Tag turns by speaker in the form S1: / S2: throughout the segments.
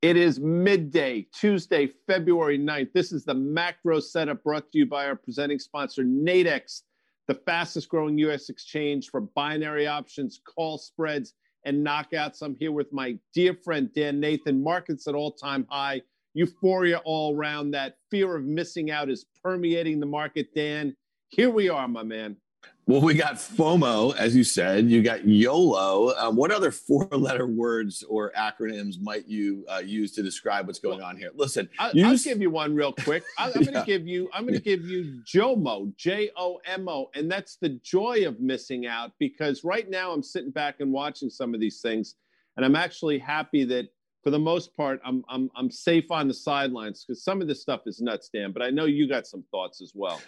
S1: It is midday, Tuesday, February 9th. This is the macro setup brought to you by our presenting sponsor, Nadex, the fastest growing US exchange for binary options, call spreads, and knockouts. I'm here with my dear friend, Dan Nathan. Markets at all time high, euphoria all around. That fear of missing out is permeating the market, Dan. Here we are, my man.
S2: Well, we got FOMO, as you said. You got YOLO. Um, what other four-letter words or acronyms might you uh, use to describe what's going on here? Listen,
S1: I'll, use... I'll give you one real quick. I, am going to give you. I'm going to give you JOMO, J O M O, and that's the joy of missing out. Because right now, I'm sitting back and watching some of these things, and I'm actually happy that for the most part, I'm I'm I'm safe on the sidelines because some of this stuff is nuts, Dan. But I know you got some thoughts as well.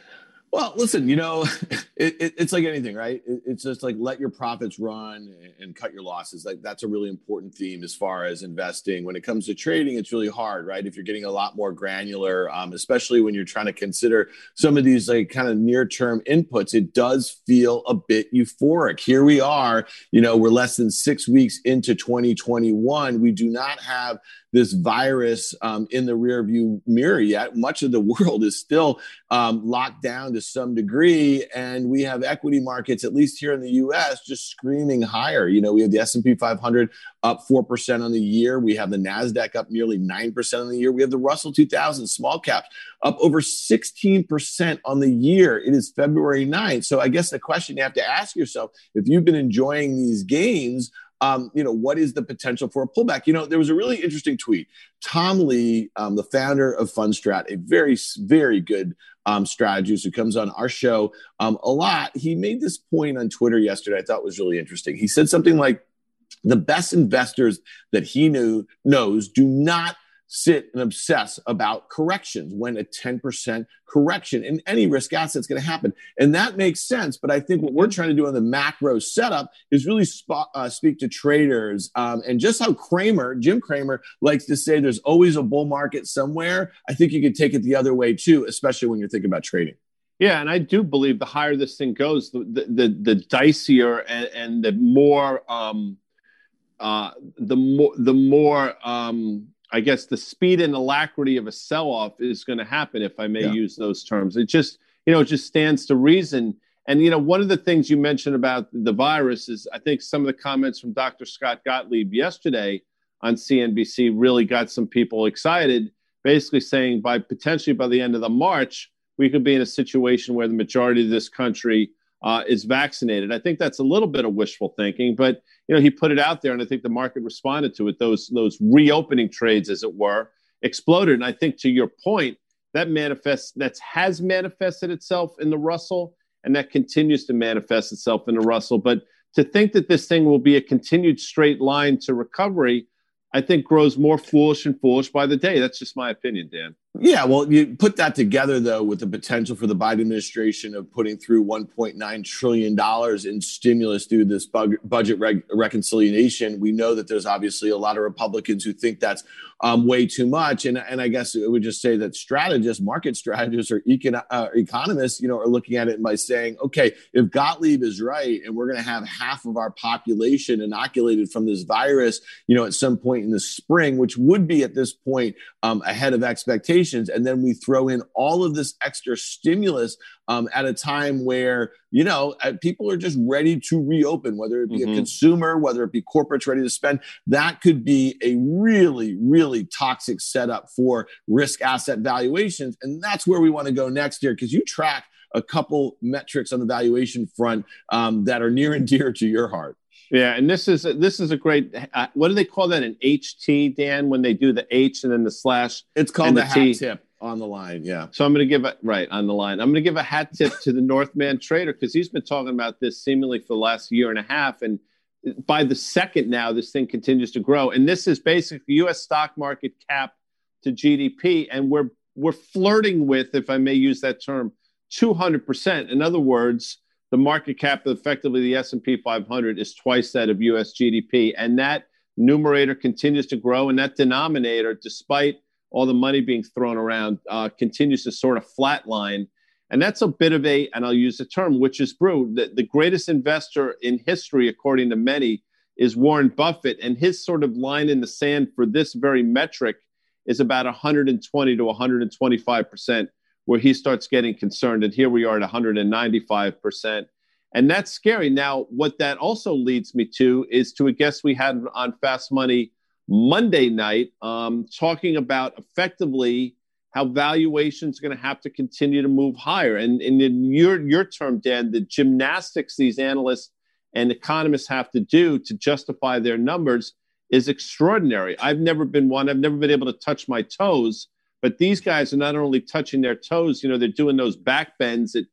S2: Well, listen, you know, it, it, it's like anything, right? It, it's just like let your profits run and, and, cut your losses. Like that's a really important theme as far as investing. When it comes to trading, it's really hard, right? If you're getting a lot more granular, um, especially when you're trying to consider some of these like kind of near term inputs, it does feel a bit euphoric. Here we are, you know, we're less than six weeks into 2021. We do not have this virus um, in the rearview mirror yet. Much of the world is still um, locked down to some degree, and we have equity markets, at least here in the U.S., just screaming higher. You know, we have the S&P 500 up four percent on the year. We have the Nasdaq up nearly nine percent on the year. We have the Russell 2000 small caps up over 16 percent on the year. It is February 9th. So I guess the question you have to ask yourself, if you've been enjoying these gains, um, you know, what is the potential for a pullback? You know, there was a really interesting tweet. Tom Lee, um, the founder of Fundstrat, a very, very good um, strategist who comes on our show um, a lot, he made this point on Twitter yesterday. I thought was really interesting. He said something like, "The best investors that he knew knows do not." Sit and obsess about corrections when a 10% correction in any risk asset is going to happen. And that makes sense. But I think what we're trying to do on the macro setup is really spot, uh, speak to traders um, and just how Cramer, Jim Cramer, likes to say there's always a bull market somewhere. I think you could take it the other way too, especially when you're thinking about trading.
S1: Yeah, and I do believe the higher this thing goes, the the the, the dicier and, and, the more um, uh, the more the more um, I guess the speed and alacrity of a sell-off is going to happen, if I may yeah. use those terms. It just, you know, it just stands to reason. And you know, one of the things you mentioned about the virus is, I think some of the comments from Dr. Scott Gottlieb yesterday on CNBC really got some people excited. Basically, saying by potentially by the end of the March, we could be in a situation where the majority of this country uh, is vaccinated. I think that's a little bit of wishful thinking, but you know he put it out there, and I think the market responded to it. Those those reopening trades, as it were, exploded. And I think to your point, that manifests that has manifested itself in the Russell, and that continues to manifest itself in the Russell. But to think that this thing will be a continued straight line to recovery, I think grows more foolish and foolish by the day. That's just my opinion, Dan.
S2: Yeah, well, you put that together though with the potential for the Biden administration of putting through 1.9 trillion dollars in stimulus through this budget reg- reconciliation. We know that there's obviously a lot of Republicans who think that's um, way too much, and and I guess it would just say that strategists, market strategists, or econ- uh, economists, you know, are looking at it by saying, okay, if Gottlieb is right, and we're going to have half of our population inoculated from this virus, you know, at some point in the spring, which would be at this point um, ahead of expectations And then we throw in all of this extra stimulus um, at a time where, you know, uh, people are just ready to reopen, whether it be mm-hmm. a consumer, whether it be corporates ready to spend. That could be a really, really toxic setup for risk asset valuations. And that's where we want to go next year because you track a couple metrics on the valuation front um, that are near and dear to your heart.
S1: Yeah, and this is this is a great. Uh, what do they call that? An HT, Dan, when they do the H and then the slash.
S2: It's called the, hat T. tip on the line. Yeah.
S1: So I'm going to give it right on the line. I'm going to give a hat tip to the Northman trader because he's been talking about this seemingly for the last year and a half, and by the second now, this thing continues to grow. And this is basically U.S. stock market cap to GDP, and we're we're flirting with, if I may use that term, 200 percent. In other words the market cap of effectively the S&P 500 is twice that of US GDP and that numerator continues to grow and that denominator despite all the money being thrown around uh, continues to sort of flatline. And that's a bit of a and I'll use the term which is brew the, the greatest investor in history according to many is Warren Buffett, and his sort of line in the sand for this very metric is about 120 to 125 percent, where he starts getting concerned. And here we are at 195 percent, and that's scary. Now, what that also leads me to is to a guest we had on Fast Money Monday night, um, talking about effectively how valuations are going to have to continue to move higher. And, and in your your term, Dan, the gymnastics these analysts and economists have to do to justify their numbers is extraordinary. I've never been one. I've never been able to touch my toes, but these guys are not only touching their toes. You know, they're doing those back bends that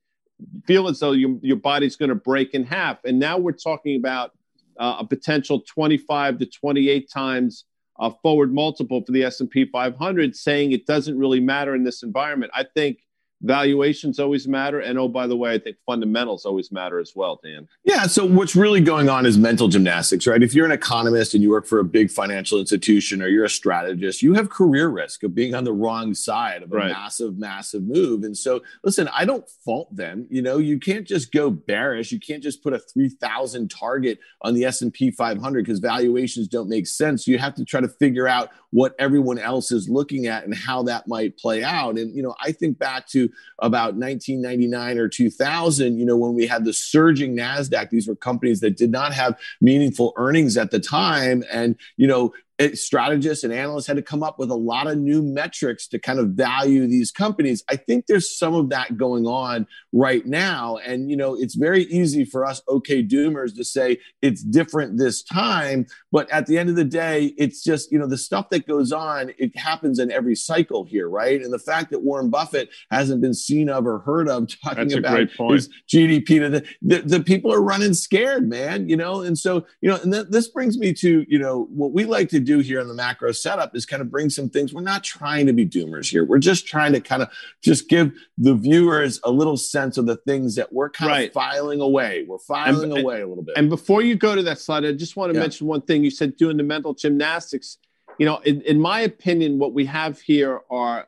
S1: feel as though your your body's going to break in half. And now we're talking about uh, a potential 25 to 28 times uh, forward multiple for the S&P 500 saying it doesn't really matter in this environment. I think valuations always matter. And oh by the way i think fundamentals always matter as well dan.
S2: Yeah so what's really going on is mental gymnastics right? If you're an economist and you work for a big financial institution or you're a strategist you have career risk of being on the wrong side of a right. massive massive move. And so listen i don't fault them. You know you can't just go bearish. You can't just put a 3000 target on the s&p 500 because valuations don't make sense. You have to try to figure out what everyone else is looking at and how that might play out. And you know i think back to about 1999 or 2000, you know, when we had the surging NASDAQ, these were companies that did not have meaningful earnings at the time. And, you know, it, strategists and analysts had to come up with a lot of new metrics to kind of value these companies. I think there's some of that going on right now. And, you know, it's very easy for us, okay, doomers, to say it's different this time. But at the end of the day, it's just, you know, the stuff that goes on, it happens in every cycle here, right? And the fact that Warren Buffett hasn't been seen of or heard of talking about his GDP to the, the, the, people are running scared, man, you know? And so, you know, and th- this brings me to, you know, what we like to do here in the macro setup is kind of bring some things. We're not trying to be doomers here. We're just trying to kind of just give the viewers a little sense of the things that we're kind right. of filing away. We're filing and, away a little bit.
S1: And before you go to that slide, I just want to yeah. mention one thing. You said doing the mental gymnastics. You know, in, in my opinion, what we have here are,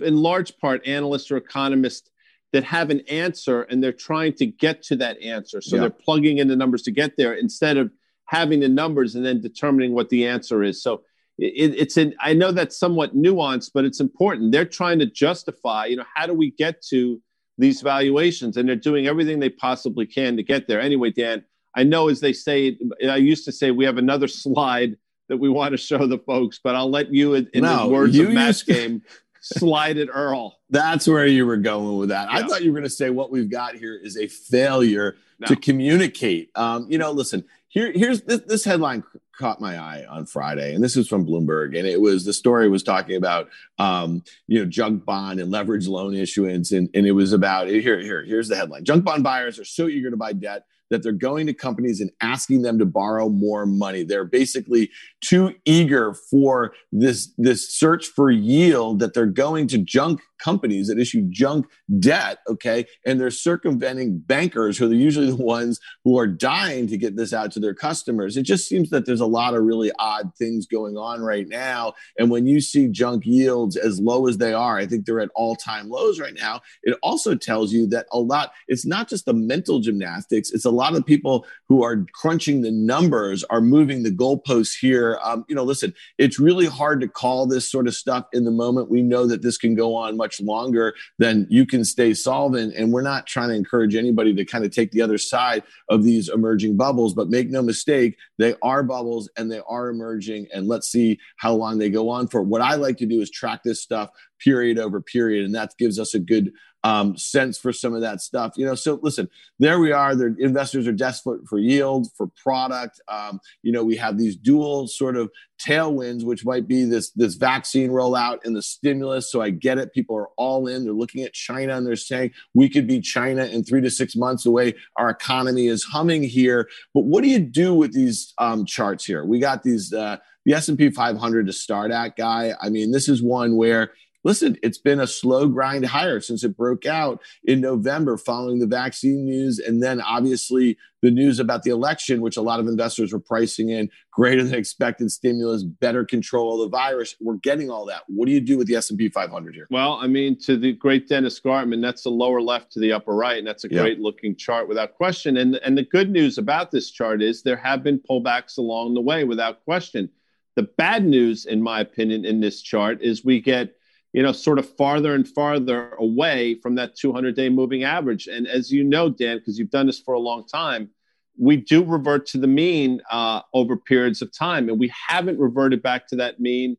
S1: in large part, analysts or economists that have an answer and they're trying to get to that answer. So yeah. they're plugging in the numbers to get there instead of having the numbers and then determining what the answer is. So it, it's an I know that's somewhat nuanced, but it's important. They're trying to justify, you know, how do we get to these valuations, and they're doing everything they possibly can to get there. Anyway, Dan, I know as they say, I used to say we have another slide that we want to show the folks, but I'll let you, in, in no, the words of match game, slide it, Earl.
S2: That's where you were going with that. Yeah. I thought you were going to say what we've got here is a failure no. to communicate. Um, you know, listen, here, here's this, this headline caught my eye on Friday, and this is from Bloomberg, and it was the story was talking about um, you know junk bond and leverage loan issuance, and, and it was about here here here's the headline: junk bond buyers are so eager to buy debt that they're going to companies and asking them to borrow more money. They're basically too eager for this this search for yield that they're going to junk companies that issue junk debt, okay? And they're circumventing bankers who are usually the ones who are dying to get this out to their customers. It just seems that there's a lot of really odd things going on right now. And when you see junk yields as low as they are, I think they're at all time lows right now. It also tells you that a lot, it's not just the mental gymnastics, it's a lot of people who are crunching the numbers are moving the goalposts here. Um, you know, listen, it's really hard to call this sort of stuff in the moment. We know that this can go on much longer than you can stay solvent. And we're not trying to encourage anybody to kind of take the other side of these emerging bubbles, but make no mistake, they are bubbles and they are emerging. And let's see how long they go on for. What I like to do is track this stuff period over period, and that gives us a good um, sense for some of that stuff. You know, so listen, there we are. The investors are desperate for yield, for product. Um, you know, we have these dual sort of tailwinds, which might be this this vaccine rollout and the stimulus. So I get it. People are all in. They're looking at China and they're saying we could be China in three to six months. The way our economy is humming here. But what do you do with these um, charts here? We got these uh, the S and P 500 to start at, guy. I mean, this is one where listen, it's been a slow grind higher since it broke out in November following the vaccine news. And then obviously the news about the election, which a lot of investors were pricing in greater than expected stimulus, better control of the virus. We're getting all that. What do you do with the S&P 500 here?
S1: Well, I mean, to the great Dennis Gartman, that's the lower left to the upper right. And that's a great looking chart without question. And, and the good news about this chart is there have been pullbacks along the way without question. The bad news, in my opinion, in this chart is we get you know, sort of farther and farther away from that 200 day moving average. And as you know, Dan, because you've done this for a long time, we do revert to the mean uh, over periods of time. And we haven't reverted back to that mean,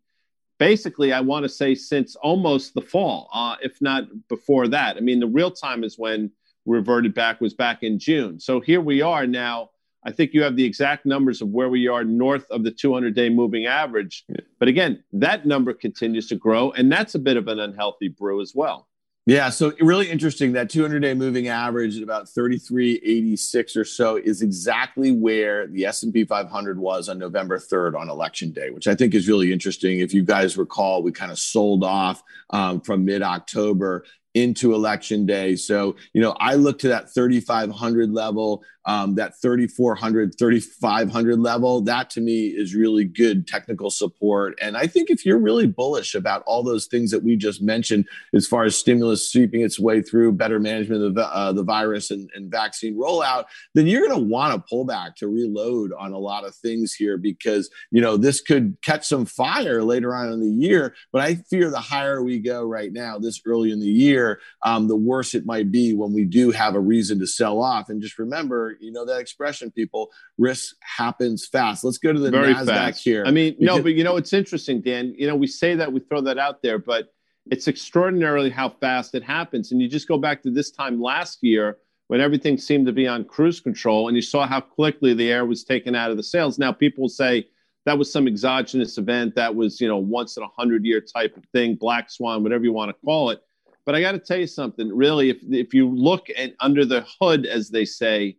S1: basically, I want to say since almost the fall, uh, if not before that. I mean, the real time is when reverted back was back in June. So here we are now I think you have the exact numbers of where we are north of the 200 day moving average. But again, that number continues to grow, and that's a bit of an unhealthy brew as well.
S2: Yeah, so really interesting. That 200 day moving average at about 3386 or so is exactly where the S&P 500 was on November 3rd on election day, which I think is really interesting. If you guys recall, we kind of sold off um, from mid October into election day. So, you know, I look to that 3,500 level um, that 3400 3500 level that to me is really good technical support. And i think if you're really bullish about all those things that we just mentioned as far as stimulus sweeping its way through better management of the, uh, the virus and, and vaccine rollout then you're going to want to pull back to reload on a lot of things here because you know this could catch some fire later on in the year. But i fear the higher we go right now this early in the year um, the worse it might be when we do have a reason to sell off. And just remember you know that expression, people. Risk happens fast. Let's go to the Very Nasdaq fast. here.
S1: I mean, no, but you know it's interesting, Dan. You know, we say that we throw that out there, but it's extraordinarily how fast it happens. And you just go back to this time last year when everything seemed to be on cruise control, and you saw how quickly the air was taken out of the sails. Now people say that was some exogenous event that was you know once in a hundred year type of thing, black swan, whatever you want to call it. But I got to tell you something. Really, if if you look at under the hood, as they say,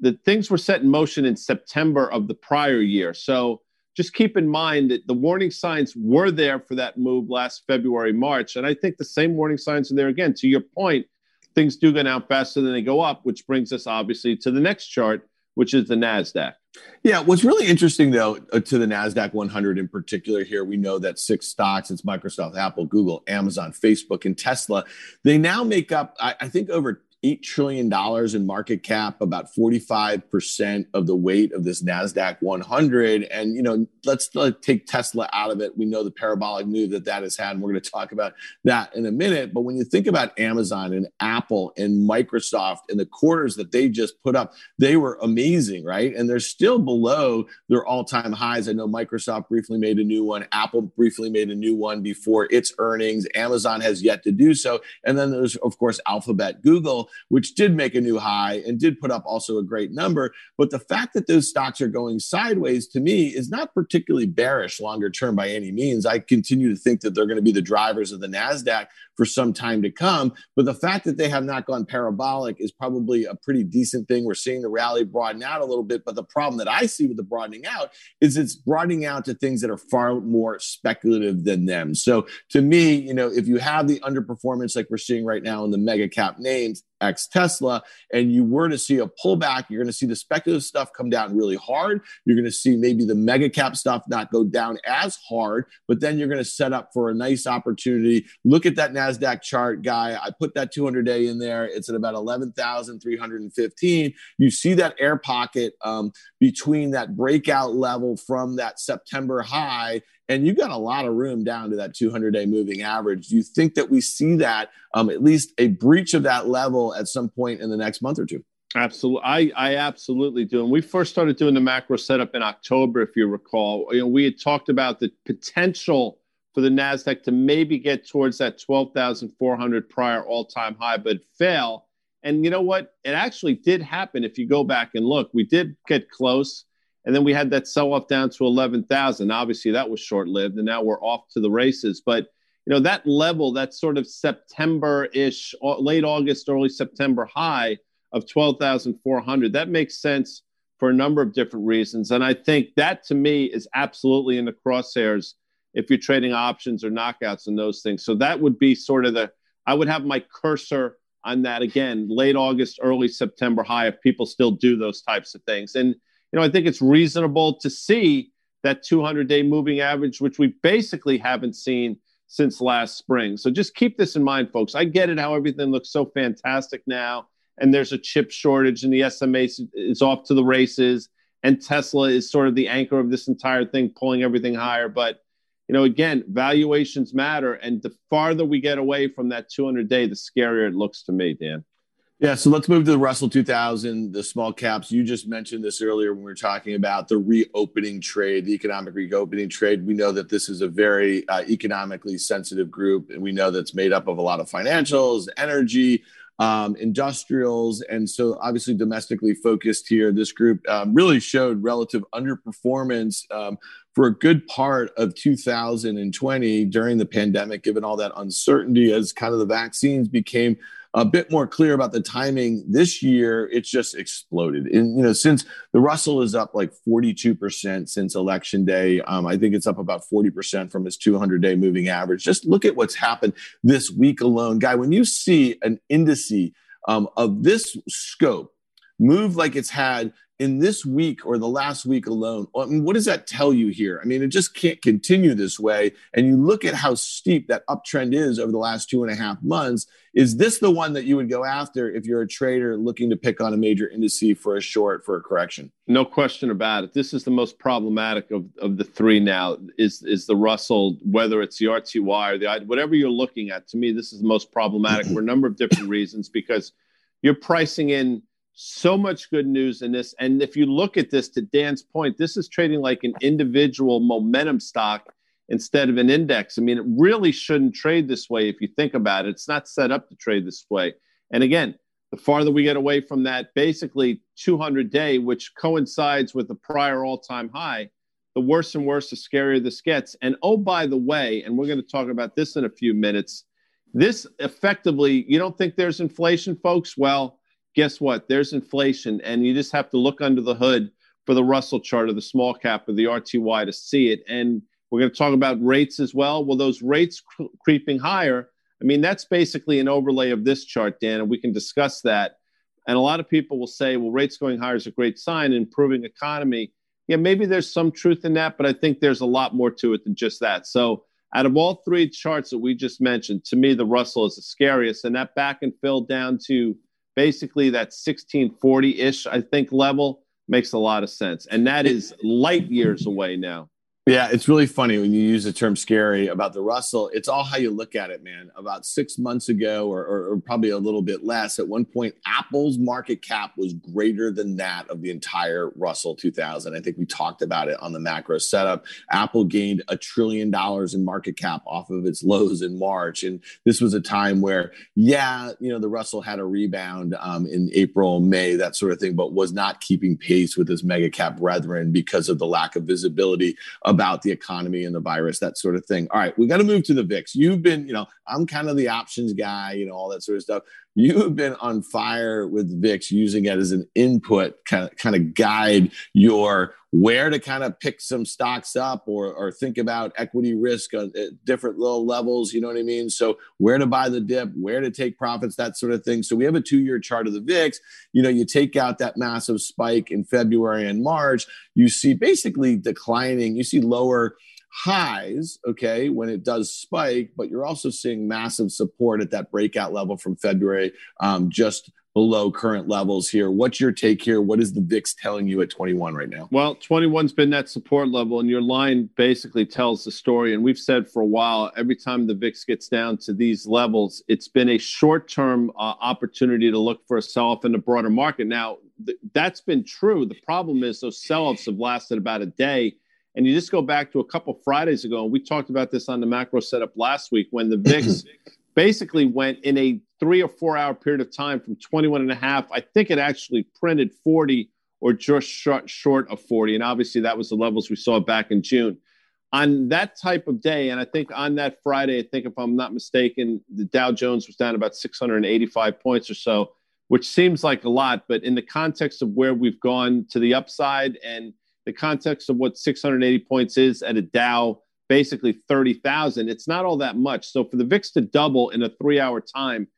S1: the things were set in motion in September of the prior year. So just keep in mind that the warning signs were there for that move last February, March. And I think the same warning signs are there again. To your point, things do go down faster than they go up, which brings us obviously to the next chart, which is the NASDAQ.
S2: Yeah, what's really interesting though uh, to the Nasdaq 100 in particular here, we know that six stocks, it's Microsoft, Apple, Google, Amazon, Facebook, and Tesla. They now make up, I, I think, over $8 trillion in market cap, about 45% of the weight of this NASDAQ 100. And, you know, let's take Tesla out of it. We know the parabolic move that that has had, and we're going to talk about that in a minute. But when you think about Amazon and Apple and Microsoft and the quarters that they just put up, they were amazing, right? And they're still below their all time highs. I know Microsoft briefly made a new one, Apple briefly made a new one before its earnings. Amazon has yet to do so. And then there's, of course, Alphabet, Google which did make a new high and did put up also a great number. But the fact that those stocks are going sideways to me is not particularly bearish longer term by any means. I continue to think that they're going to be the drivers of the NASDAQ for some time to come. But the fact that they have not gone parabolic is probably a pretty decent thing. We're seeing the rally broaden out a little bit. But the problem that I see with the broadening out is it's broadening out to things that are far more speculative than them. So to me, you know, if you have the underperformance like we're seeing right now in the mega cap names, X Tesla, and you were to see a pullback, you're going to see the speculative stuff come down really hard. You're going to see maybe the mega cap stuff not go down as hard, but then you're going to set up for a nice opportunity. Look at that NASDAQ chart, guy. I put that 200 day in there. It's at about 11,315. You see that air pocket um, between that breakout level from that September high and you got a lot of room down to that 200 day moving average. Do you think that we see that um, at least a breach of that level at some point in the next month or two?
S1: Absolutely, I, I absolutely do. And we first started doing the macro setup in October, if you recall. You know, we had talked about the potential for the Nasdaq to maybe get towards that 12,400 prior all-time high, but fail. And you know what? It actually did happen. If you go back and look, we did get close. And then we had that sell off down to 11,000. Obviously, that was short lived, and now we're off to the races. But you know that level, that sort of September-ish, late August, early September high of 12,400, that makes sense for a number of different reasons. And I think that to me is absolutely in the crosshairs if you're trading options or knockouts and those things. So that would be sort of the I would have my cursor on that again, late August, early September high if people still do those types of things. And you know, I think it's reasonable to see that 200 day moving average, which we basically haven't seen since last spring. So just keep this in mind, folks. I get it how everything looks so fantastic now, and there's a chip shortage, and the SMH is off to the races, and Tesla is sort of the anchor of this entire thing, pulling everything higher. But you know, again, valuations matter, and the farther we get away from that 200 day, the scarier it looks to me, Dan.
S2: Yeah, so let's move to the Russell 2000, the small caps. You just mentioned this earlier when we were talking about the reopening trade, the economic reopening trade. We know that this is a very uh, economically sensitive group, and we know that's made up of a lot of financials, energy, um, industrials, and so obviously domestically focused here. This group um, really showed relative underperformance um, for a good part of 2020 during the pandemic, given all that uncertainty as kind of the vaccines became a bit more clear about the timing this year it's just exploded. And you know since the russell is up like 42% since election day um, i think it's up about 40% from its 200 day moving average. Just look at what's happened this week alone. Guy when you see an indice um, of this scope move like it's had in this week or the last week alone, I mean, what does that tell you here? I mean, it just can't continue this way. And you look at how steep that uptrend is over the last two and a half months. Is this the one that you would go after if you're a trader looking to pick on a major indice for a short for a correction?
S1: No question about it. This is the most problematic of, of the three now. Is is the Russell, whether it's the RTY or the whatever you're looking at. To me, this is the most problematic for a number of different reasons because you're pricing in so much good news in this. And if you look at this, to Dan's point, this is trading like an individual momentum stock instead of an index. I mean, it really shouldn't trade this way if you think about it. It's not set up to trade this way. And again, the farther we get away from that basically 200 day, which coincides with the prior all time high, the worse and worse, the scarier this gets. And oh, by the way, and we're going to talk about this in a few minutes, this effectively, you don't think there's inflation, folks? Well, guess what? There's inflation, and you just have to look under the hood for the Russell chart or the small cap or the RTY to see it. And we're going to talk about rates as well. Well, those rates cr- creeping higher, I mean, that's basically an overlay of this chart, Dan, and we can discuss that. And a lot of people will say, well, rates going higher is a great sign, improving economy. Yeah, maybe there's some truth in that, but I think there's a lot more to it than just that. So, out of all three charts that we just mentioned, to me, the Russell is the scariest. And that back and fill down to basically that 1640 ish, I think, level makes a lot of sense. And that is light years away now.
S2: Yeah, it's really funny when you use the term scary about the Russell. It's all how you look at it, man. About six months ago, or, or, or, probably a little bit less, at one point, Apple's market cap was greater than that of the entire Russell 2000. I think we talked about it on the macro setup. Apple gained a trillion dollars in market cap off of its lows in March. And this was a time where, yeah, you know, the Russell had a rebound um, in April, May, that sort of thing, but was not keeping pace with his mega cap brethren because of the lack of visibility about the economy and the virus, that sort of thing. All right, we got to move to the VIX. You've been, you know, I'm kind of the options guy, you know, all that sort of stuff. You have been on fire with VIX, using it as an input, kind of, kind of guide your where to kind of pick some stocks up or, or think about equity risk at different little levels. You know what I mean? So where to buy the dip, where to take profits, that sort of thing. So we have a two-year chart of the VIX. You know, you take out that massive spike in February and March, you see basically declining. You see lower highs, okay, when it does spike, but you're also seeing massive support at that breakout level from February, um, just below current levels here. What's your take here? What is the VIX telling you at 21 right now?
S1: Well, 21's been that support level, and your line basically tells the story. And we've said for a while, every time the VIX gets down to these levels, it's been a short term uh, opportunity to look for a sell off in the broader market. Now, th- that's been true. The problem is those sell offs have lasted about a day and you just go back to a couple Fridays ago, and we talked about this on the macro setup last week when the VIX basically went in a three or four hour period of time from 21 and a half. I think it actually printed 40 or just short, short of 40. And obviously, that was the levels we saw back in June. On that type of day, and I think on that Friday, I think if I'm not mistaken, the Dow Jones was down about 685 points or so, which seems like a lot. But in the context of where we've gone to the upside and the context of what 680 points is at a Dow basically 30,000. It's not all that much. So for the VIX to double in a three hour time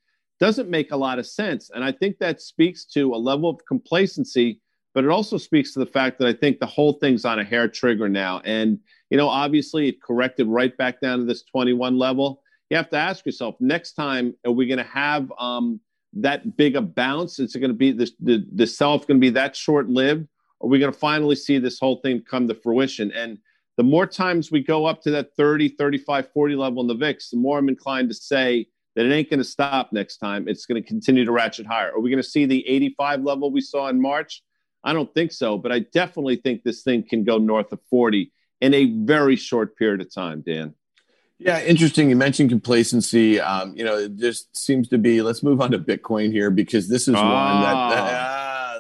S1: doesn't make a lot of sense. And I think that speaks to a level of complacency, but it also speaks to the fact that I think the whole thing's on a hair trigger now. And, you know, obviously it corrected right back down to this 21 level. You have to ask yourself next time, are we going to have um, that big a bounce? Is it going to be this, the, the self going to be that short lived? Are we going to finally see this whole thing come to fruition? And the more times we go up to that 30, 35, 40 level in the VIX, the more I'm inclined to say that it ain't going to stop next time. It's going to continue to ratchet higher. Are we going to see the 85 level we saw in March? I don't think so, but I definitely think this thing can go north of 40 in a very short period of time, Dan.
S2: Yeah, interesting. You mentioned complacency. Um, you know, there seems to be. Let's move on to Bitcoin here because this is one that, that ah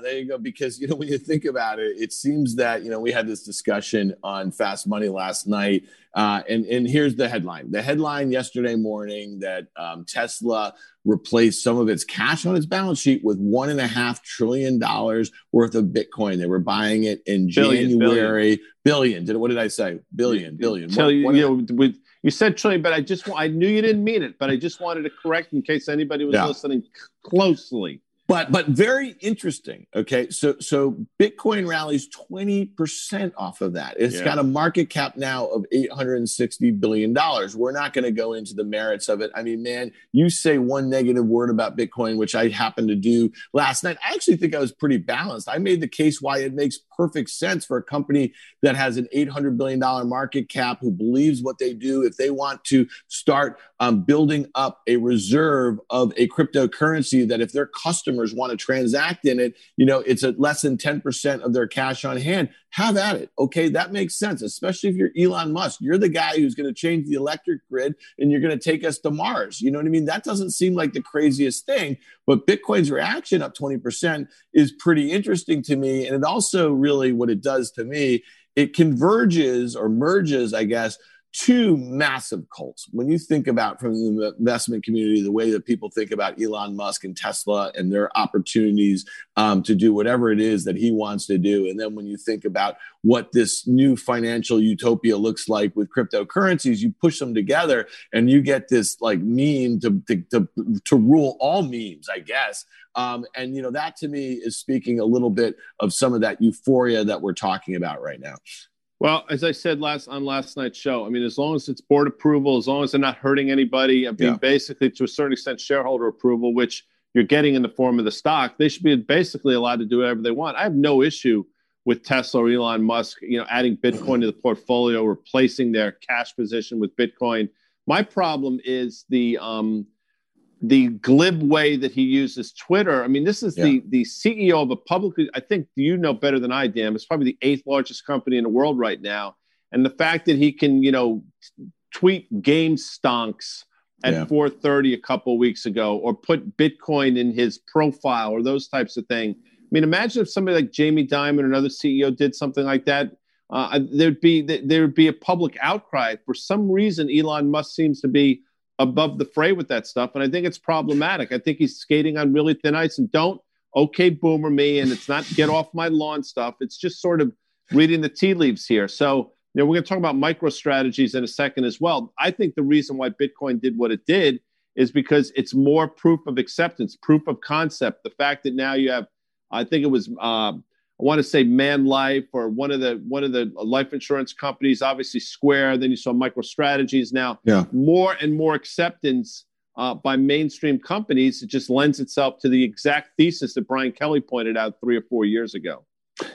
S2: there you go. Because you know, when you think about it, it seems that you know we had this discussion on Fast Money last night, uh, and and here's the headline. The headline yesterday morning that um, Tesla replaced some of its cash on its balance sheet with one and a half trillion dollars worth of Bitcoin. They were buying it in billion, January. Billion. billion. Did what did I say? Billion. Billion.
S1: Tell you, what, you know, with you said trillion, but I just I knew you didn't mean it, but I just wanted to correct in case anybody was yeah. listening closely
S2: but but very interesting okay? So so bitcoin rallies 20% off of that. It's yeah. got a market cap now of 860 billion dollars. We're not going to go into the merits of it. I mean man you say one negative word about bitcoin which i happened to do last night. I actually think i was pretty balanced. I made the case why it makes perfect sense for a company that has an 800 billion dollar market cap who believes what they do if they want to start um, building up a reserve of a cryptocurrency that if their customers customers want to transact in it, you know, it's at less than 10% of their cash on hand. Have at it. Okay. That makes sense, especially if you're Elon Musk. You're the guy who's going to change the electric grid and you're going to take us to Mars. You know what I mean? That doesn't seem like the craziest thing, but Bitcoin's reaction up 20% is pretty interesting to me. And it also really, what it does to me, it converges or merges, I guess, two massive cults. When you think about from the investment community, the way that people think about Elon Musk and Tesla and their opportunities um, to do whatever it is that he wants to do. And then when you think about what this new financial utopia looks like with cryptocurrencies, you push them together and you get this like meme to, to, to, to rule all memes, I guess. Um, and, you know, that to me is speaking a little bit of some of that euphoria that we're talking about right now.
S1: Well, as I said last on last night's show, I mean, as long as it's board approval, as long as they're not hurting anybody, I mean, yeah. basically to a certain extent shareholder approval, which you're getting in the form of the stock, they should be basically allowed to do whatever they want. I have no issue with Tesla or Elon Musk, you know, adding Bitcoin to the portfolio, replacing their cash position with Bitcoin. My problem is the um, the glib way that he uses Twitter. I mean, this is yeah. the the CEO of a publicly. I think you know better than I, Dan. It's probably the eighth largest company in the world right now, and the fact that he can, you know, tweet game stonks at yeah. 4:30 a couple weeks ago, or put Bitcoin in his profile, or those types of things. I mean, imagine if somebody like Jamie Dimon or another CEO did something like that. Uh, there'd be there would be a public outcry. For some reason, Elon Musk seems to be above the fray with that stuff. And I think it's problematic. I think he's skating on really thin ice and don't okay boomer me and it's not get off my lawn stuff. It's just sort of reading the tea leaves here. So, you know, we're going to talk about MicroStrategies in a second as well. I think the reason why Bitcoin did what it did is because it's more proof of acceptance, proof of concept. The fact that now you have, I think it was I want to say Man Life or one of the one of the life insurance companies, obviously Square. Then you saw MicroStrategies. Now, yeah. more and more acceptance uh, by mainstream companies. It just lends itself to the exact thesis that Brian Kelly pointed out three or four years ago.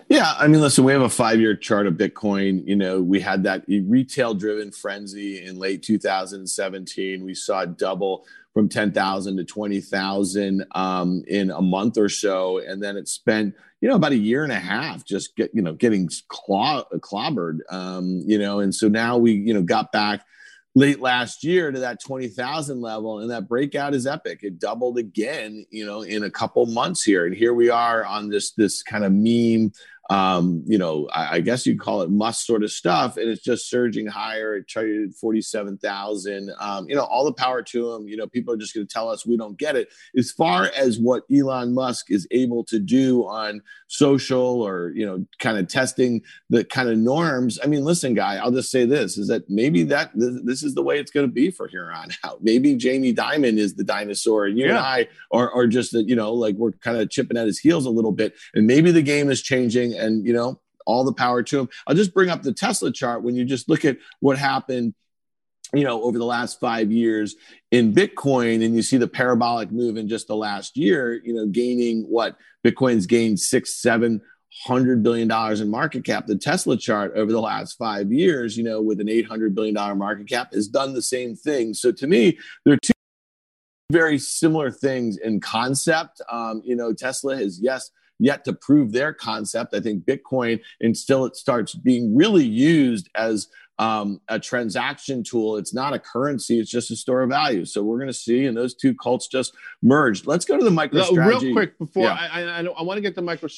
S2: Yeah, I mean, listen, we have a five-year chart of Bitcoin. You know, we had that retail-driven frenzy in late 2017. We saw double from 10,000 to 20,000 um, in a month or so, and then it spent you know about a year and a half just get you know getting claw, clobbered. Um, you know, and so now we you know got back late last year to that 20,000 level and that breakout is epic. It doubled again, you know, in a couple months here. And here we are on this this kind of meme um, you know, I, I, guess you'd call it must sort of stuff, and it's just surging higher. It traded forty seven thousand. Um, you know, all the power to them. You know, people are just going to tell us we don't get it. As far as what Elon Musk is able to do on social or you know, kind of testing the kind of norms. I mean, listen, guy, I'll just say this: is that maybe that this, this is the way it's going to be for here on out. Maybe Jamie Dimon is the dinosaur, and you yeah. and I are, are just you know, like we're kind of chipping at his heels a little bit, and maybe the game is changing, and you know, all the power to him. I'll just bring up the Tesla chart when you just look at what happened you know over the last five years in bitcoin and you see the parabolic move in just the last year you know gaining what bitcoin's gained six seven hundred billion dollars in market cap. The Tesla chart over the last five years, you know, with an eight hundred billion dollar market cap, has done the same thing. So to me, there are two very similar things in concept. Um, you know, Tesla has yes yet to prove their concept. I think Bitcoin until it starts being really used as um, a transaction tool. It's not a currency. It's just a store of value. So we're going to see, and those two cults just merged. Let's go to the MicroStrategy.
S1: Real quick before yeah. I, I, I, want to get the micro.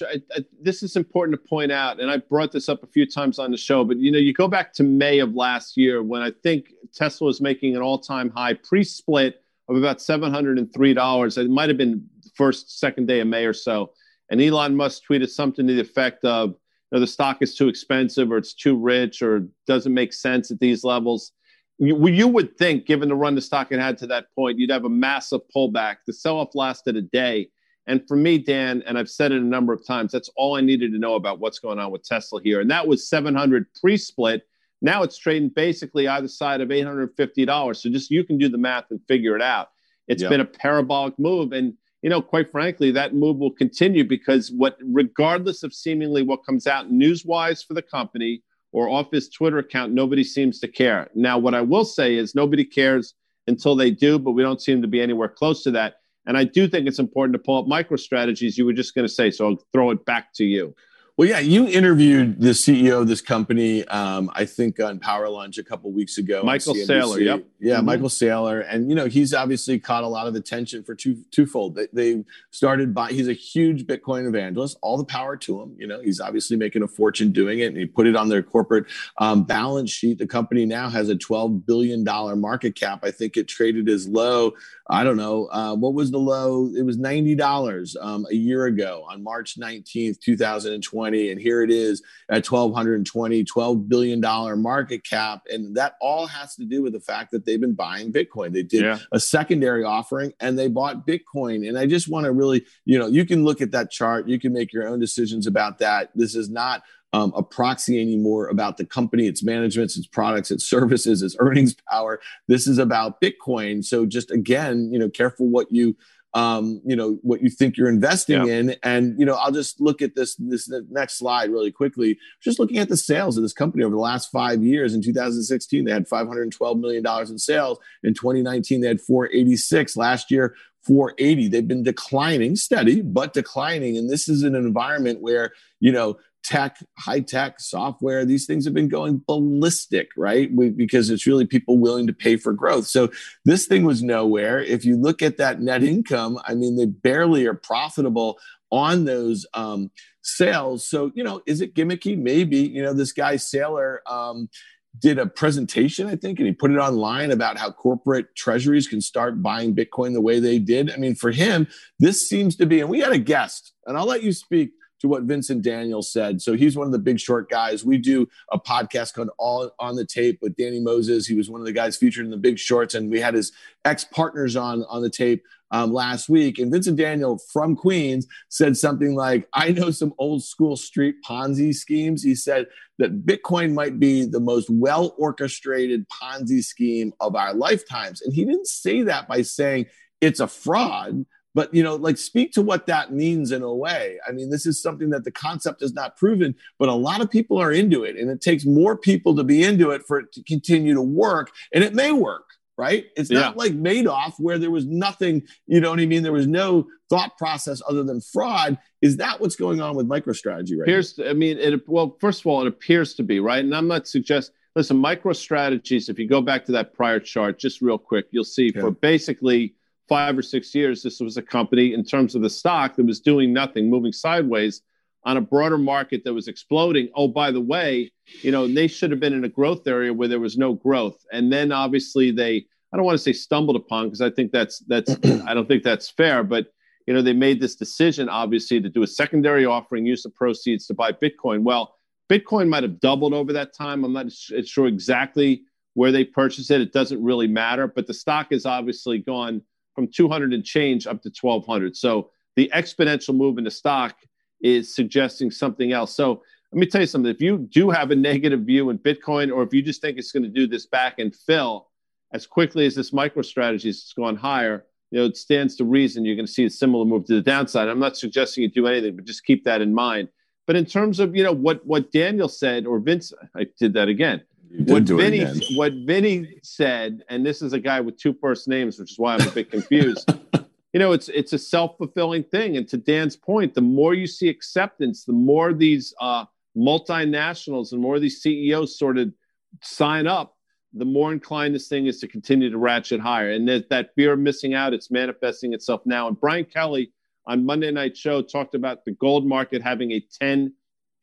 S1: this is important to point out, and I brought this up a few times on the show. But you know, you go back to May of last year when I think Tesla was making an all-time high pre-split of about seven hundred and three dollars. It might have been first, second day of May or so. And Elon Musk tweeted something to the effect of know, the stock is too expensive or it's too rich or doesn't make sense at these levels. You, you would think, given the run the stock had had to that point, you'd have a massive pullback. The sell off lasted a day. And for me, Dan, and I've said it a number of times, that's all I needed to know about what's going on with Tesla here. And that was 700 pre split. Now it's trading basically either side of $850. So just you can do the math and figure it out. It's yep. been a parabolic move. And you know, quite frankly, that move will continue because what, regardless of seemingly what comes out news-wise for the company or off his Twitter account, nobody seems to care. Now, what I will say is nobody cares until they do, but we don't seem to be anywhere close to that. And I do think it's important to pull up MicroStrategies. You were just going to say, so I'll throw it back to you.
S2: Well, yeah, you interviewed the CEO of this company, um, I think, on Power Lunch a couple weeks ago.
S1: Michael Saylor, yep.
S2: Yeah, mm-hmm. Michael Saylor, and you know he's obviously caught a lot of attention for two twofold. They, they started by he's a huge Bitcoin evangelist. All the power to him. You know, he's obviously making a fortune doing it, and he put it on their corporate um, balance sheet. The company now has a twelve billion dollar market cap. I think it traded as low. I don't know uh, what was the low. It was ninety dollars um, a year ago on March nineteenth, two thousand and twenty and here it is at 1220 12 billion dollar market cap and that all has to do with the fact that they've been buying bitcoin they did yeah. a secondary offering and they bought bitcoin and i just want to really you know you can look at that chart you can make your own decisions about that this is not um, a proxy anymore about the company, its management, its products, its services, its earnings power. This is about Bitcoin. So just again, you know, careful what you um, you know what you think you're investing yeah. in. And you know i'll just look at this this next slide really quickly. Just looking at the sales of this company over the last five years. In 2016 they had 512 million dollars in sales. In 2019 they had 486 last year 480 they've been declining steady but declining. And this is an environment where you know tech, high tech, software, these things have been going ballistic, right? We, because it's really people willing to pay for growth. So this thing was nowhere. If you look at that net income, I mean, they barely are profitable on those um, sales. So, you know, is it gimmicky? Maybe. You know, this guy, Saylor, um, did a presentation, I think, and he put it online about how corporate treasuries can start buying Bitcoin the way they did. I mean, for him, this seems to be, and we had a guest, and I'll let you speak to what Vincent Daniels said. So he's one of the big short guys. We do a podcast called All on the Tape with Danny Moses. He was one of the guys featured in the big shorts, and we had his ex partners on on the tape um, last week. And Vincent Daniel from Queens said something like, I know some old school street Ponzi schemes. He said that Bitcoin might be the most well orchestrated Ponzi scheme of our lifetimes. And he didn't say that by saying it's a fraud but you know like speak to what that means in a way. I mean this is something that the concept is not proven but a lot of people are into it and it takes more people to be into it for it to continue to work and it may work right? It's not yeah. like madoff where there was nothing you know what i mean? There was no thought process other than fraud. Is that what's going on with microstrategy right
S1: to, i mean it well first of all it appears to be right? And i'm not suggesting listen microstrategies if you go back to that prior chart just real quick you'll see okay. for basically five or six years, this was a company in terms of the stock that was doing nothing, moving sideways on a broader market that was exploding. Oh, by the way, you know, they should have been in a growth area where there was no growth. And then obviously they, I don't want to say stumbled upon because I think that's, that's, I don't think that's fair, but, you know, they made this decision obviously to do a secondary offering, use the proceeds to buy Bitcoin. Well, Bitcoin might have doubled over that time. I'm not sure exactly where they purchased it. It doesn't really matter, but the stock has obviously gone from 200 and change up to 1200. So the exponential move in the stock is suggesting something else. So let me tell you something. If you do have a negative view in Bitcoin, or if you just think it's going to do this back and fill as quickly as this MicroStrategy has gone higher, you know, it stands to reason you're going to see a similar move to the downside. I'm not suggesting you do anything, but just keep that in mind. But in terms of you know what what Daniel said or Vince, I did that again. What Vinny what Vinny said, and this is a guy with two first names, which is why I'm a bit confused. you know, it's it's a self fulfilling thing. And to Dan's point, the more you see acceptance, the more these uh, multinationals and more these CEOs sort of sign up, the more inclined this thing is to continue to ratchet higher. And that, that fear of missing out, it's manifesting itself now. And Brian Kelly on Monday Night Show talked about the gold market having a $10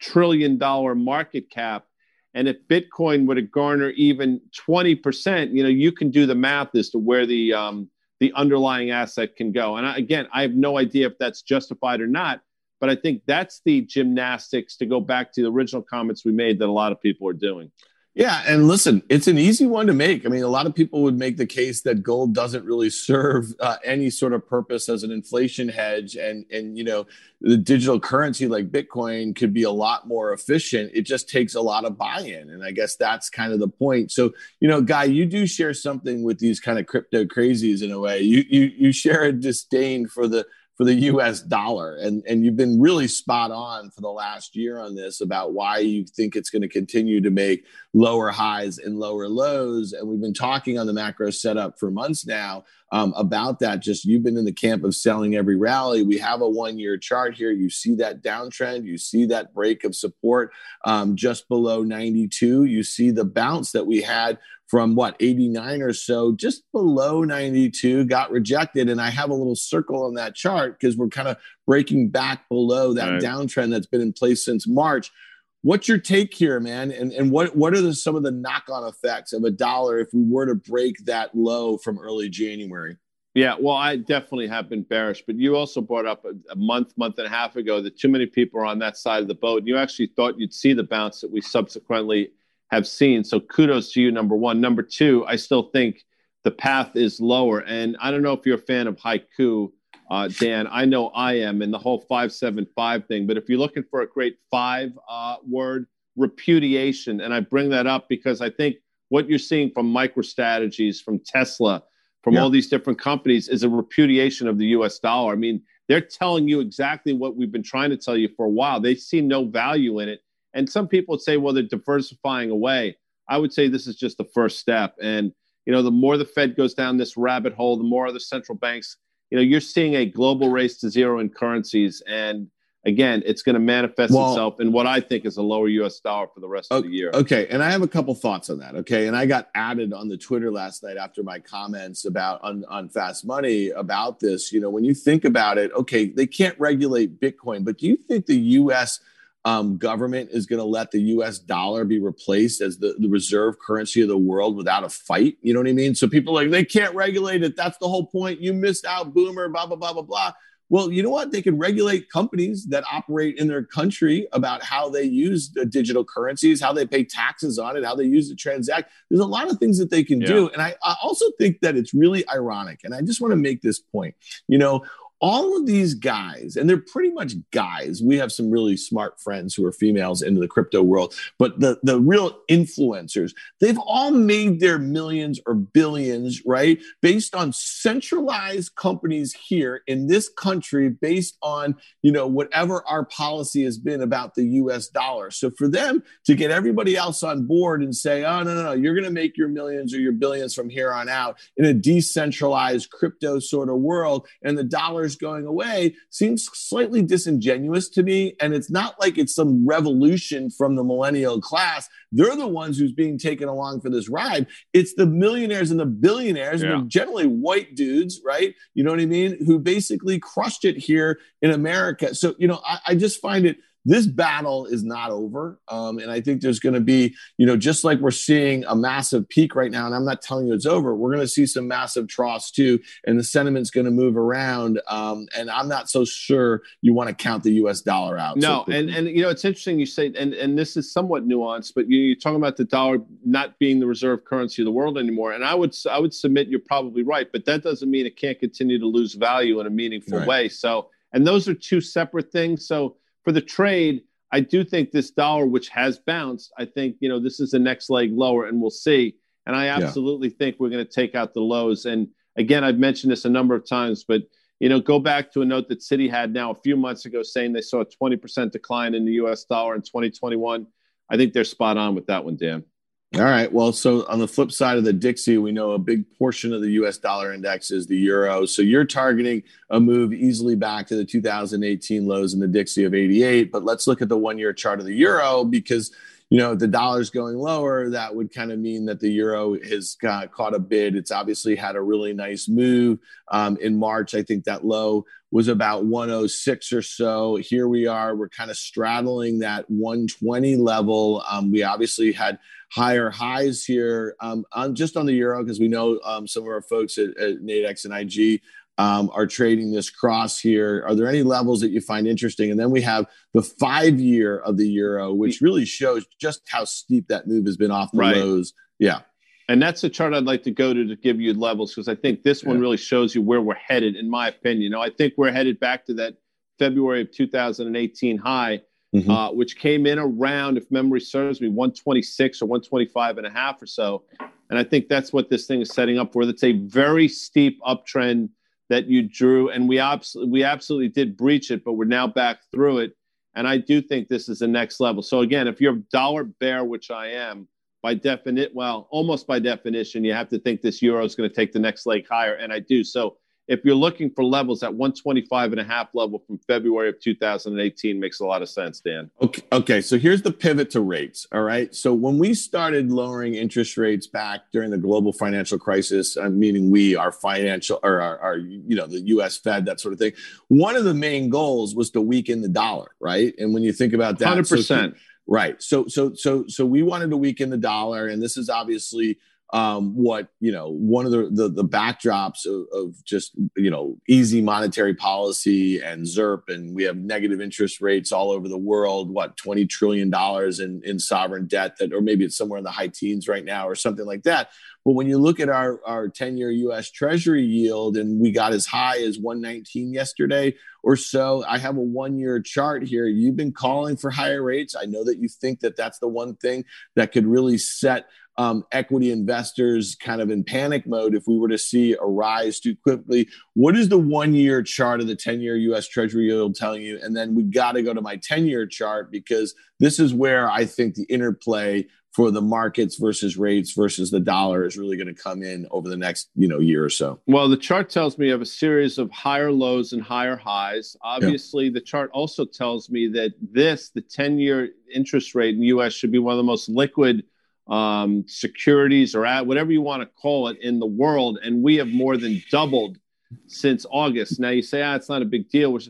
S1: trillion market cap. And if Bitcoin were to garner even 20%, you know, you can do the math as to where the um, the underlying asset can go. And I, again, I have no idea if that's justified or not, but I think that's the gymnastics to go back to the original comments we made that a lot of people are doing.
S2: Yeah, and listen, it's an easy one to make. I mean, a lot of people would make the case that gold doesn't really serve uh, any sort of purpose as an inflation hedge, and and you know, the digital currency like Bitcoin could be a lot more efficient. It just takes a lot of buy-in, and I guess that's kind of the point. So, you know, guy, you do share something with these kind of crypto crazies in a way. You you you share a disdain for the for the US dollar. And, and you've been really spot on for the last year on this about why you think it's going to continue to make lower highs and lower lows. And we've been talking on the macro setup for months now um, about that. Just you've been in the camp of selling every rally. We have a one year chart here. You see that downtrend, you see that break of support um, just below 92. You see the bounce that we had from what 89 or so just below 92 got rejected and i have a little circle on that chart because we're kind of breaking back below that right. downtrend that's been in place since march what's your take here man and, and what, what are the, some of the knock-on effects of a dollar if we were to break that low from early january
S1: yeah, well, I definitely have been bearish, but you also brought up a, a, month, month and a half ago that too many people are on that side of the boat. And you actually thought you'd see the bounce that we subsequently have seen. So kudos to you, number one. Number two, I still think the path is lower. And I don't know if you're a fan of haiku, uh, Dan. I know I am, and the whole 575 thing. But if you're looking for a great five uh, word, repudiation. And I bring that up because I think what you're seeing from MicroStrategies, from Tesla, from yeah. all these different companies is a repudiation of the US dollar. I mean, they're telling you exactly what we've been trying to tell you for a while. They see no value in it. And some people would say, well, they're diversifying away. I would say this is just the first step. And, you know, the more the Fed goes down this rabbit hole, the more other central banks, you know, you're seeing a global race to zero in currencies. And again, it's going to manifest well, itself in what I think is a lower US dollar for the rest
S2: okay,
S1: of the year.
S2: Okay. And I have a couple thoughts on that. Okay. And I got added on the Twitter last night after my comments about on, on fast money about this. You know, when you think about it, okay, they can't regulate Bitcoin, but do you think the US um, government is going to let the US dollar be replaced as the, the reserve currency of the world without a fight. You know what I mean? So people like, they can't regulate it. That's the whole point. You missed out, boomer, blah, blah, blah, blah, blah. Well, you know what? They can regulate companies that operate in their country about how they use the digital currencies, how they pay taxes on it, how they use it transact. There's a lot of things that they can yeah. do. And I, I also think that it's really ironic. And I just want to make this point. You know, all of these guys, and they're pretty much guys. We have some really smart friends who are females into the crypto world, but the, the real influencers, they've all made their millions or billions, right? Based on centralized companies here in this country, based on, you know, whatever our policy has been about the US dollar. So for them to get everybody else on board and say, oh, no, no, no, you're going to make your millions or your billions from here on out in a decentralized crypto sort of world, and the dollar dollars going away seems slightly disingenuous to me. And it's not like it's some revolution from the millennial class. They're the ones who's being taken along for this ride. It's the millionaires and the billionaires, yeah. and generally white dudes, right? You know what I mean? Who basically crushed it here in America. So, you know, I, I just find it this battle is not over. Um, and I think there's going to be, you know, just like we're seeing a massive peak right now, and I'm not telling you it's over, we're going to see some massive troughs too. And the sentiment's going to move around. Um, and I'm not so sure you want to count the US dollar out.
S1: No. So and, and, you know, it's interesting you say, and, and this is somewhat nuanced, but you, you're talking about the dollar not being the reserve currency of the world anymore. And I would, I would submit you're probably right, but that doesn't mean it can't continue to lose value in a meaningful right. way. So, and those are two separate things. So for the trade, I do think this dollar, which has bounced, I think, you know, this is the next leg lower and we'll see. And I absolutely yeah. think we're going to take out the lows. And again, I've mentioned this a number of times, but you know, go back to a note that Citi had now a few months ago saying they saw a 20% decline in the US dollar in 2021. I think they're spot on with that one, Dan.
S2: All right. Well, so on the flip side of the DXY, we know a big portion of the US dollar index is the euro. So you're targeting a move easily back to the 2018 lows in the DXY of 88. But let's look at the one year chart of the euro because you know the dollar's going lower that would kind of mean that the euro has got caught a bid it's obviously had a really nice move um, in march i think that low was about 106 or so here we are we're kind of straddling that 120 level um, we obviously had higher highs here um, on just on the euro because we know um, some of our folks at, at nadex and ig um, are trading this cross here. Are there any levels that you find interesting? And then we have the five year of the euro, which really shows just how steep that move has been off the right. lows. Yeah.
S1: And that's the chart I'd like to go to to give you levels because I think this one really shows you where we're headed, in my opinion. You know, I think we're headed back to that February of 2018 high, mm-hmm. uh, which came in around, if memory serves me, 126 or 125 and a half or so. And I think that's what this thing is setting up for. That's a very steep uptrend that you drew, and we absolutely we absolutely did breach it, but we're now back through it. And I do think this is the next level. So again, if you're a dollar bear, which I am, by definite, well, almost by definition, you have to think this euro is going to take the next leg higher, and I do. So if you're looking for levels at 125 and a half level from February of 2018 makes a lot of sense, Dan.
S2: Okay, okay. So here's the pivot to rates. All right. So when we started lowering interest rates back during the global financial crisis, uh, meaning we, our financial or our, our, you know, the U.S. Fed, that sort of thing. One of the main goals was to weaken the dollar, right? And when you think about that,
S1: hundred percent.
S2: So, right. So so so so we wanted to weaken the dollar, and this is obviously um, what you know one of the the, the backdrops of, of, just you know easy monetary policy and ZIRP, and we have negative interest rates all over the world. What twenty trillion dollars in in sovereign debt that, or maybe it's somewhere in the high teens right now, or something like that. But when you look at our our ten year U.S. Treasury yield, and we got as high as one nineteen yesterday or so. I have a one year chart here. You've been calling for higher rates. I know that you think that that's the one thing that could really set um, equity investors kind of in panic mode if we were to see a rise too quickly. What is the one year chart of the 10 year US Treasury yield telling you? And then we got to go to my 10 year chart because this is where I think the interplay for the markets versus rates versus the dollar is really going to come in over the next you know year or so
S1: well the chart tells me of a series of higher lows and higher highs obviously yeah. the chart also tells me that this the 10 year interest rate in the us should be one of the most liquid um, securities or at whatever you want to call it in the world, and we have more than doubled since August. Now you say, ah, it's not a big deal. Which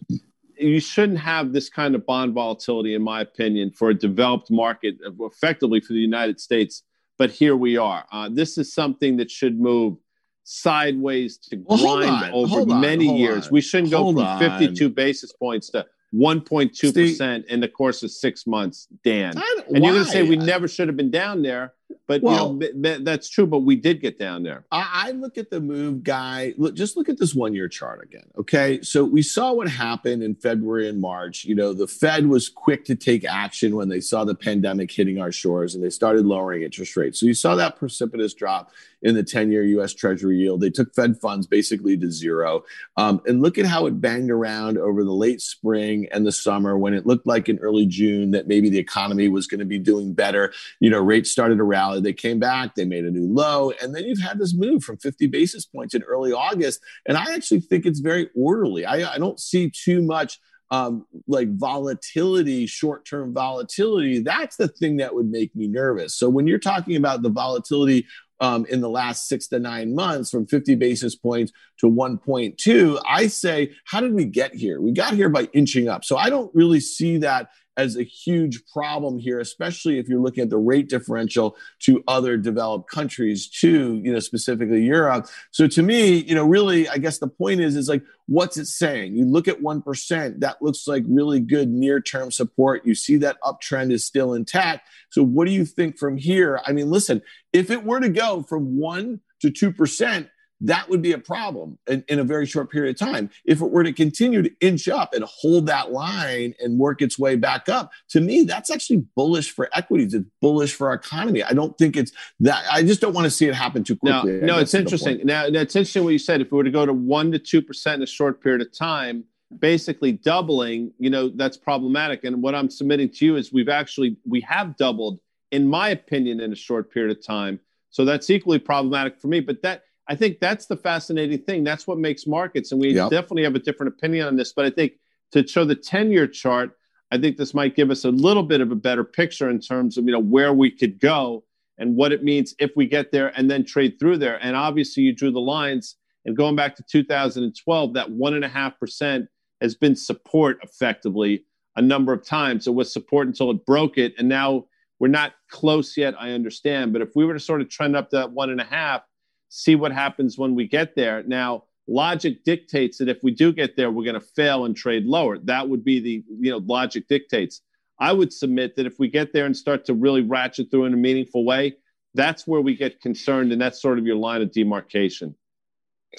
S1: you shouldn't have this kind of bond volatility, in my opinion, for a developed market, effectively for the United States. But here we are. Uh, this is something that should move sideways to well, grind over many years. On. We shouldn't go hold from on. 52 basis points to 1.2% in the course of six months, Dan. And you're going to say we never should have been down there. But well, you know, that's true. But we did get down there.
S2: I, I look at the move, guy. Look, just look at this one year chart again. Okay, so we saw what happened in February and March. You know, the Fed was quick to take action when they saw the pandemic hitting our shores, and they started lowering interest rates. So you saw that precipitous drop in the 10 year US Treasury yield. They took Fed funds basically to zero. Um, and look at how it banged around over the late spring and the summer when it looked like in early June that maybe the economy was going to be doing better. You know, rates started to They came back, they made a new low. And then you've had this move from 50 basis points in early August. And I actually think it's very orderly. I, I don't see too much um, like volatility, short term volatility, that's the thing that would make me nervous. So when you're talking about the volatility um, in the last six to nine months from 50 basis points to 1.2, I say, how did we get here? We got here by inching up. So I don't really see that as a huge problem here, especially if you're looking at the rate differential to other developed countries, too, you know, specifically Europe. So to me, you know, really, I guess the point is, is like, what's it saying? You look at 1%, that looks like really good near term support. You see that uptrend is still intact. So what do you think from here? I mean, listen, if it were to go from 1 to 2%, that would be a problem in, in, a very short period of time. If it were to continue to inch up and hold that line and work its way back up, to me, that's actually bullish for equities. It's bullish for our economy. I don't think it's that. I just don't want to see it happen too quickly.
S1: No, no it's interesting. Now, now, it's interesting what you said. If we were to go to one to two percent in a short period of time, basically doubling, you know, that's problematic. And what I'm submitting to you is we've actually we have doubled, in my opinion, in a short period of time. So that's equally problematic for me. But that I think that's the fascinating thing. That's what makes markets. And we yep. definitely have a different opinion on this. But I think to show the 10 year chart, I think this might give us a little bit of a better picture in terms of you know where we could go and what it means if we get there and then trade through there. And obviously, you drew the lines. And going back to 2012, that one and a half percent has been support effectively a number of times. It was support until it broke it, and now we're not close yet. I understand, but if we were to sort of trend up to that one and a half, see what happens when we get there. Now, logic dictates that if we do get there, we're going to fail and trade lower. That would be the, you know, logic dictates. I would submit that if we get there and start to really ratchet through in a meaningful way, that's where we get concerned. And that's sort of your line of demarcation.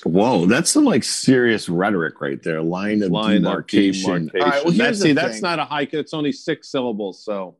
S2: Whoa, that's some like serious rhetoric right there. Line of line demarcation. Of demarcation.
S1: All right, well, that's, see, that's not a hike. It's only six syllables. So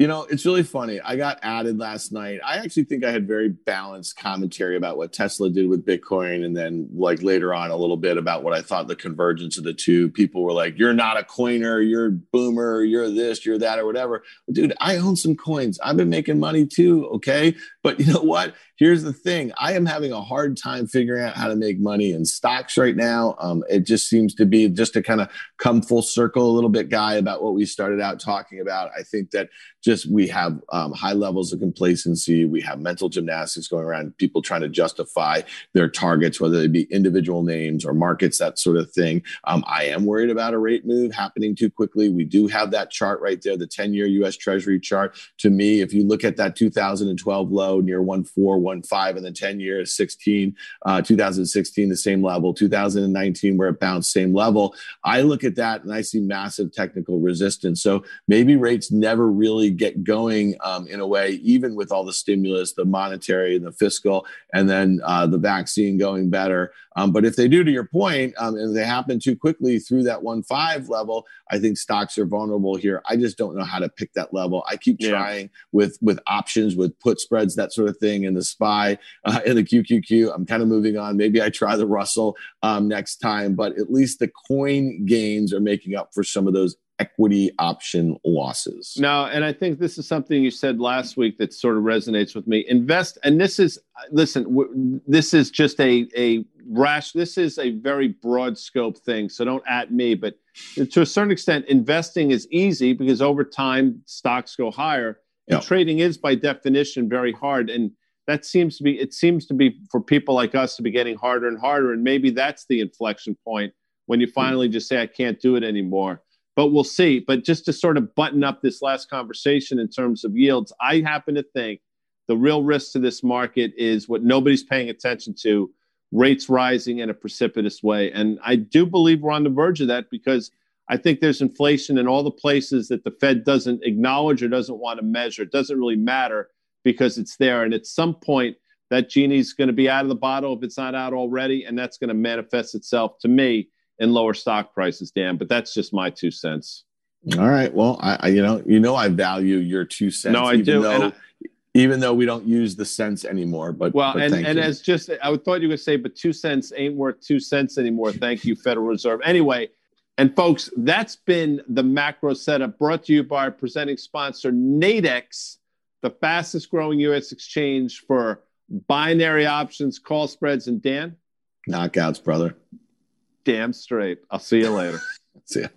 S2: you know, it's really funny. I got added last night. I actually think I had very balanced commentary about what Tesla did with Bitcoin. And then, like, later on, a little bit about what I thought the convergence of the two. People were like, You're not a coiner. You're a boomer. You're this, you're that, or whatever. Dude, I own some coins. I've been making money too. Okay. But you know what? Here's the thing I am having a hard time figuring out how to make money in stocks right now. Um, it just seems to be just to kind of come full circle a little bit, guy, about what we started out talking about. I think that just we have um, high levels of complacency. We have mental gymnastics going around, people trying to justify their targets, whether they be individual names or markets, that sort of thing. Um, I am worried about a rate move happening too quickly. We do have that chart right there, the 10 year US Treasury chart. To me, if you look at that 2012 low near 1.4, 1.5 in the 10 years, 16, uh, 2016, the same level, 2019, where it bounced, same level. I look at that and I see massive technical resistance. So maybe rates never really get going um, in a way, even with all the stimulus, the monetary and the fiscal, and then uh, the vaccine going better. Um, but if they do, to your point, um, and they happen too quickly through that one five level, I think stocks are vulnerable here. I just don't know how to pick that level. I keep trying yeah. with with options, with put spreads, that sort of thing, in the SPY, uh, in the QQQ. I'm kind of moving on. Maybe I try the Russell um, next time, but at least the coin gains are making up for some of those equity option losses.
S1: No, and I think this is something you said last week that sort of resonates with me. Invest, and this is listen, w- this is just a a rash. This is a very broad scope thing, so don't at me. But to a certain extent, investing is easy because over time stocks go higher, and trading is by definition very hard. And that seems to be it seems to be for people like us to be getting harder and harder. And maybe that's the inflection point when you hmm. finally just say, I can't do it anymore but we'll see. But just to sort of button up this last conversation in terms of yields, I happen to think the real risk to this market is what nobody's paying attention to rates rising in a precipitous way. And I do believe we're on the verge of that because I think there's inflation in all the places that the Fed doesn't acknowledge or doesn't want to measure. It doesn't really matter because it's there. And at some point, that genie's going to be out of the bottle if it's not out already. And that's going to manifest itself to me and lower stock prices, Dan. But that's just my two cents.
S2: All right. Well, I, I you know you know I value your two cents.
S1: No, I do.
S2: Though, I, even though we don't use the cents anymore, but
S1: well,
S2: but
S1: and and you. as just I thought you would say, but two cents ain't worth two cents anymore. Thank you, Federal Reserve. Anyway. And folks, that's been the macro setup brought to you by our presenting sponsor, Nadex, the fastest growing US exchange for binary options, call spreads, and Dan?
S2: Knockouts, brother
S1: damn straight. I'll see you later.
S2: see ya.